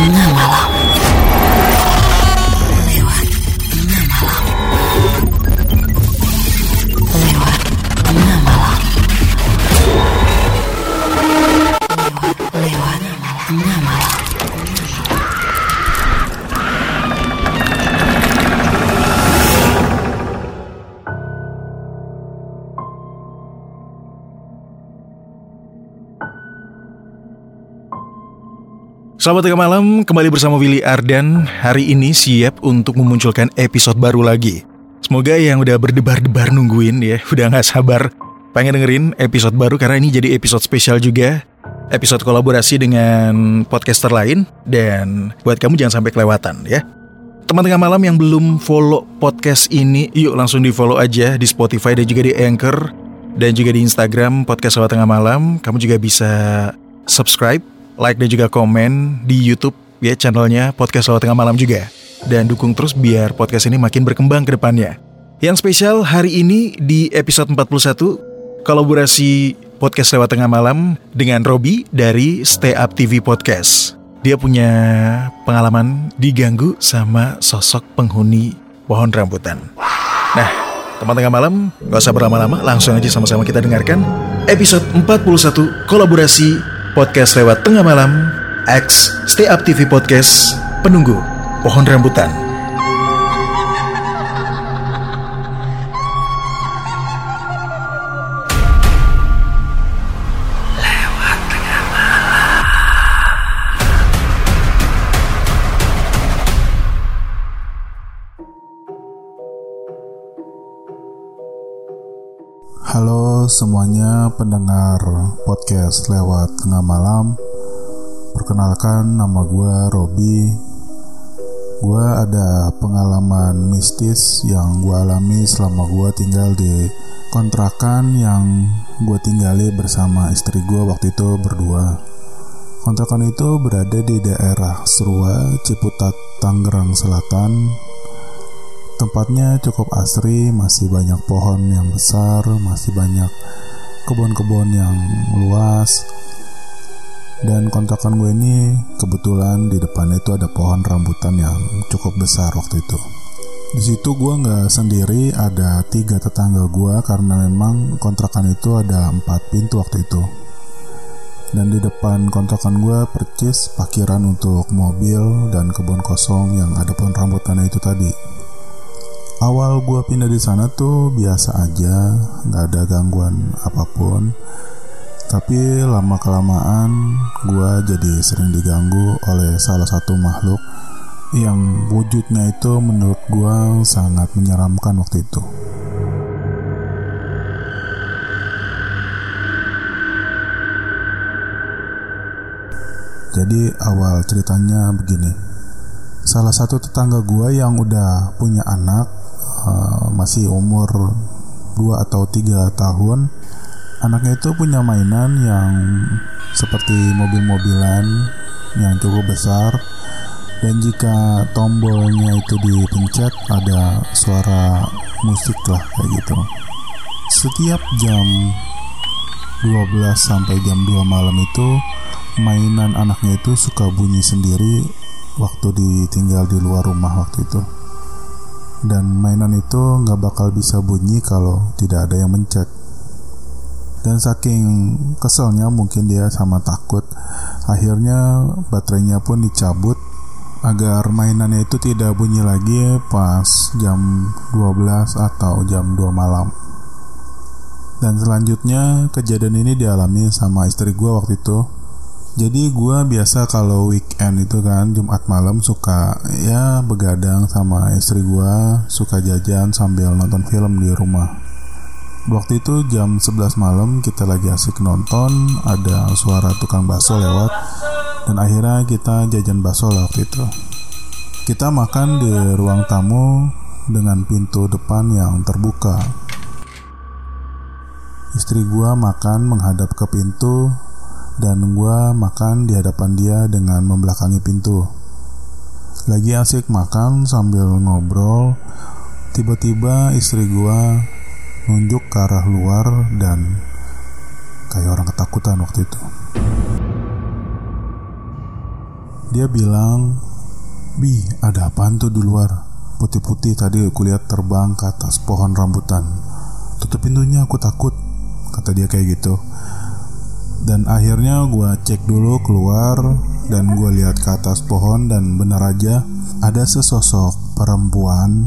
tengah malam. Lewat tengah malam. Lewat tengah malam. Lewat, Selamat tengah malam, kembali bersama Willy Ardan. Hari ini siap untuk memunculkan episode baru lagi. Semoga yang udah berdebar-debar nungguin ya, udah gak sabar pengen dengerin episode baru karena ini jadi episode spesial juga. Episode kolaborasi dengan podcaster lain dan buat kamu jangan sampai kelewatan ya. Teman tengah malam yang belum follow podcast ini, yuk langsung di follow aja di Spotify dan juga di Anchor dan juga di Instagram podcast Lewat Tengah Malam. Kamu juga bisa subscribe like dan juga komen di YouTube ya channelnya Podcast Lewat Tengah Malam juga. Dan dukung terus biar podcast ini makin berkembang ke depannya. Yang spesial hari ini di episode 41 kolaborasi Podcast Lewat Tengah Malam dengan Robi dari Stay Up TV Podcast. Dia punya pengalaman diganggu sama sosok penghuni pohon rambutan. Nah, teman tengah malam, gak usah berlama-lama, langsung aja sama-sama kita dengarkan episode 41 kolaborasi podcast lewat tengah malam, X Stay Up TV Podcast, penunggu pohon rambutan. Halo semuanya pendengar podcast lewat tengah malam. Perkenalkan nama gue Robi. Gue ada pengalaman mistis yang gue alami selama gue tinggal di kontrakan yang gue tinggali bersama istri gue waktu itu berdua. Kontrakan itu berada di daerah Serua, Ciputat, Tangerang Selatan Tempatnya cukup asri, masih banyak pohon yang besar, masih banyak kebun-kebun yang luas. Dan kontrakan gue ini kebetulan di depannya itu ada pohon rambutan yang cukup besar waktu itu. Di situ gue nggak sendiri, ada tiga tetangga gue karena memang kontrakan itu ada empat pintu waktu itu. Dan di depan kontrakan gue percis parkiran untuk mobil dan kebun kosong yang ada pohon rambutan itu tadi awal gue pindah di sana tuh biasa aja nggak ada gangguan apa pun. Tapi lama kelamaan gue jadi sering diganggu oleh salah satu makhluk yang wujudnya itu menurut gue sangat menyeramkan waktu itu. Jadi awal ceritanya begini. Salah satu tetangga gue yang udah punya anak uh, masih umur 2 atau 3 tahun. Anaknya itu punya mainan yang seperti mobil-mobilan yang cukup besar. Dan jika tombolnya itu dipencet ada suara musik lah kayak gitu. Setiap jam 12 sampai jam 2 malam itu mainan anaknya itu suka bunyi sendiri waktu ditinggal di luar rumah waktu itu dan mainan itu nggak bakal bisa bunyi kalau tidak ada yang mencet. Dan saking keselnya mungkin dia sama takut akhirnya baterainya pun dicabut. Agar mainannya itu tidak bunyi lagi pas jam 12 atau jam 2 malam. Dan selanjutnya kejadian ini dialami sama istri gue waktu itu jadi gue biasa kalau weekend itu kan Jumat malam suka ya begadang sama istri gue Suka jajan sambil nonton film di rumah. Waktu itu jam 11 malam kita lagi asik nonton Ada suara tukang bakso lewat Dan akhirnya kita jajan bakso lah waktu itu. Kita makan di ruang tamu dengan pintu depan yang terbuka. Istri gua makan menghadap ke pintu dan gue makan di hadapan dia dengan membelakangi pintu. Lagi asik makan sambil ngobrol, tiba-tiba istri gue nunjuk ke arah luar dan kayak orang ketakutan waktu itu. Dia bilang, Bi, ada apaan tuh di luar? Putih-putih tadi aku lihat terbang ke atas pohon rambutan. Tutup pintunya, aku takut. Kata dia kayak gitu. Dan akhirnya gue cek dulu keluar dan gue lihat ke atas pohon dan benar aja ada sesosok perempuan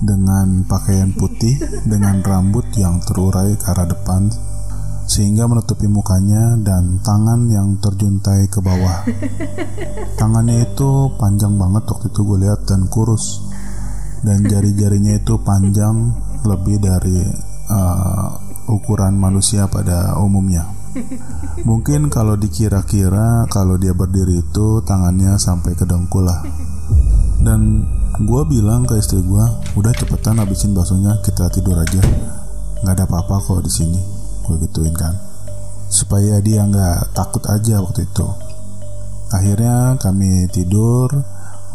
dengan pakaian putih dengan rambut yang terurai ke arah depan sehingga menutupi mukanya dan tangan yang terjuntai ke bawah. Tangannya itu panjang banget waktu itu gue lihat dan kurus dan jari-jarinya itu panjang lebih dari uh, ukuran manusia pada umumnya. Mungkin kalau dikira-kira kalau dia berdiri itu tangannya sampai ke dengkul lah. Dan gue bilang ke istri gue, udah cepetan habisin baksonya kita tidur aja. Nggak ada apa-apa kok di sini gue gituin kan supaya dia nggak takut aja waktu itu akhirnya kami tidur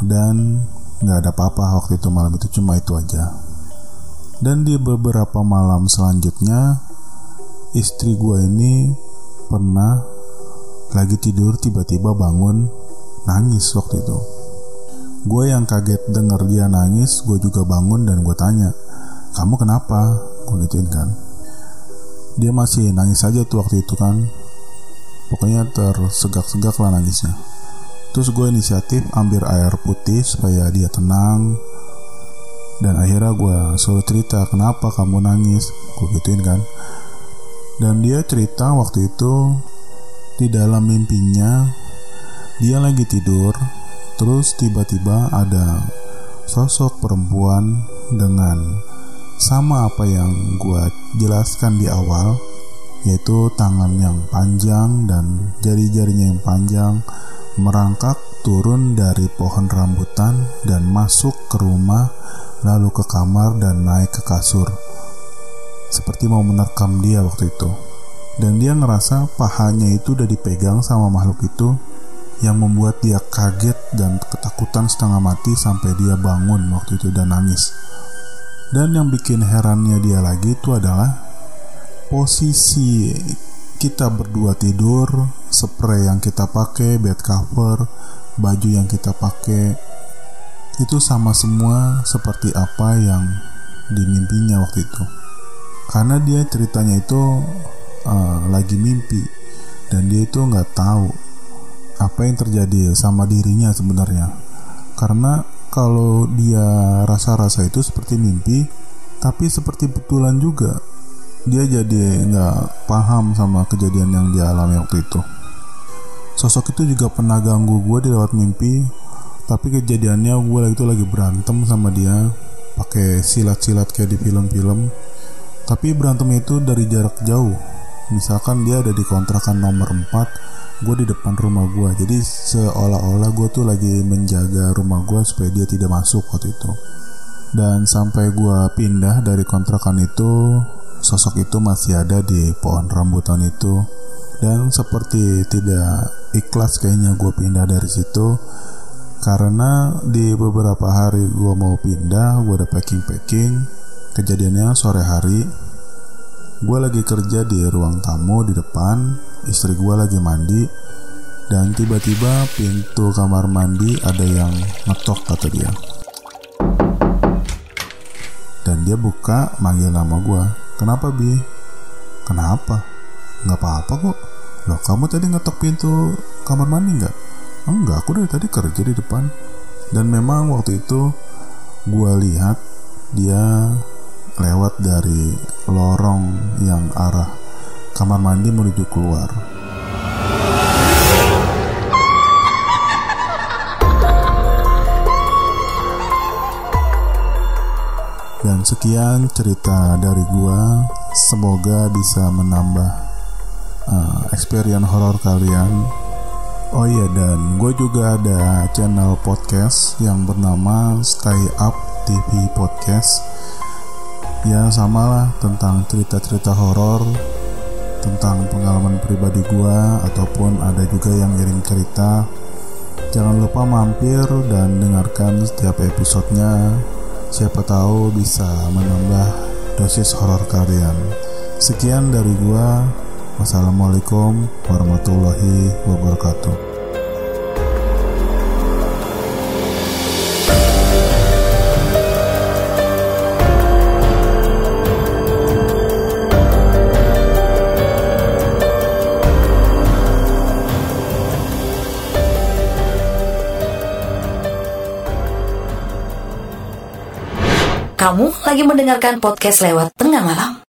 dan nggak ada apa-apa waktu itu malam itu cuma itu aja dan di beberapa malam selanjutnya istri gue ini pernah lagi tidur tiba-tiba bangun nangis waktu itu. Gue yang kaget denger dia nangis gue juga bangun dan gue tanya kamu kenapa? Gue gituin kan. Dia masih nangis saja tuh waktu itu kan. Pokoknya tersegak-segak lah nangisnya. Terus gue inisiatif ambil air putih supaya dia tenang. Dan akhirnya gue suruh cerita kenapa kamu nangis? Gue gituin kan dan dia cerita waktu itu di dalam mimpinya dia lagi tidur terus tiba-tiba ada sosok perempuan dengan sama apa yang gue jelaskan di awal yaitu tangan yang panjang dan jari-jarinya yang panjang merangkak turun dari pohon rambutan dan masuk ke rumah lalu ke kamar dan naik ke kasur seperti mau menerkam dia waktu itu dan dia ngerasa pahanya itu udah dipegang sama makhluk itu yang membuat dia kaget dan ketakutan setengah mati sampai dia bangun waktu itu dan nangis dan yang bikin herannya dia lagi itu adalah posisi kita berdua tidur, spray yang kita pakai, bed cover, baju yang kita pakai itu sama semua seperti apa yang dimimpinya waktu itu. Karena dia ceritanya itu uh, lagi mimpi dan dia itu nggak tahu apa yang terjadi sama dirinya sebenarnya. Karena kalau dia rasa-rasa itu seperti mimpi, tapi seperti betulan juga. Dia jadi nggak paham sama kejadian yang dia alami waktu itu. Sosok itu juga pernah ganggu gue di lewat mimpi, tapi kejadiannya gue itu lagi berantem sama dia, pakai silat-silat kayak di film-film. Tapi berantem itu dari jarak jauh. Misalkan dia ada di kontrakan nomor 4 gue di depan rumah gue jadi seolah-olah gue tuh lagi menjaga rumah gue supaya dia tidak masuk waktu itu. Dan sampai gue pindah dari kontrakan itu sosok itu masih ada di pohon rambutan itu. Dan seperti tidak ikhlas kayaknya gue pindah dari situ karena di beberapa hari gue mau pindah gue udah packing packing kejadiannya sore hari. Gue lagi kerja di ruang tamu di depan. Istri gue lagi mandi. Dan tiba-tiba pintu kamar mandi ada yang ngetok kata dia. Dan dia buka manggil nama gue kenapa bi? Kenapa? Nggak apa-apa kok. Loh kamu tadi ngetok pintu kamar mandi nggak? Enggak aku dari tadi kerja di depan. Dan memang waktu itu gue lihat dia lewat dari lorong yang arah kamar mandi menuju keluar. Dan sekian cerita dari gua. Semoga bisa menambah uh, experience horor kalian. Oh iya dan gue juga ada channel podcast yang bernama Stay Up TV Podcast. Ya samalah tentang cerita-cerita horor tentang pengalaman pribadi gua ataupun ada juga yang ngirim cerita. Jangan lupa mampir dan dengarkan setiap episodenya. Siapa tahu bisa menambah dosis horor kalian. Sekian dari gua. Wassalamualaikum warahmatullahi wabarakatuh Kamu lagi mendengarkan podcast lewat tengah malam.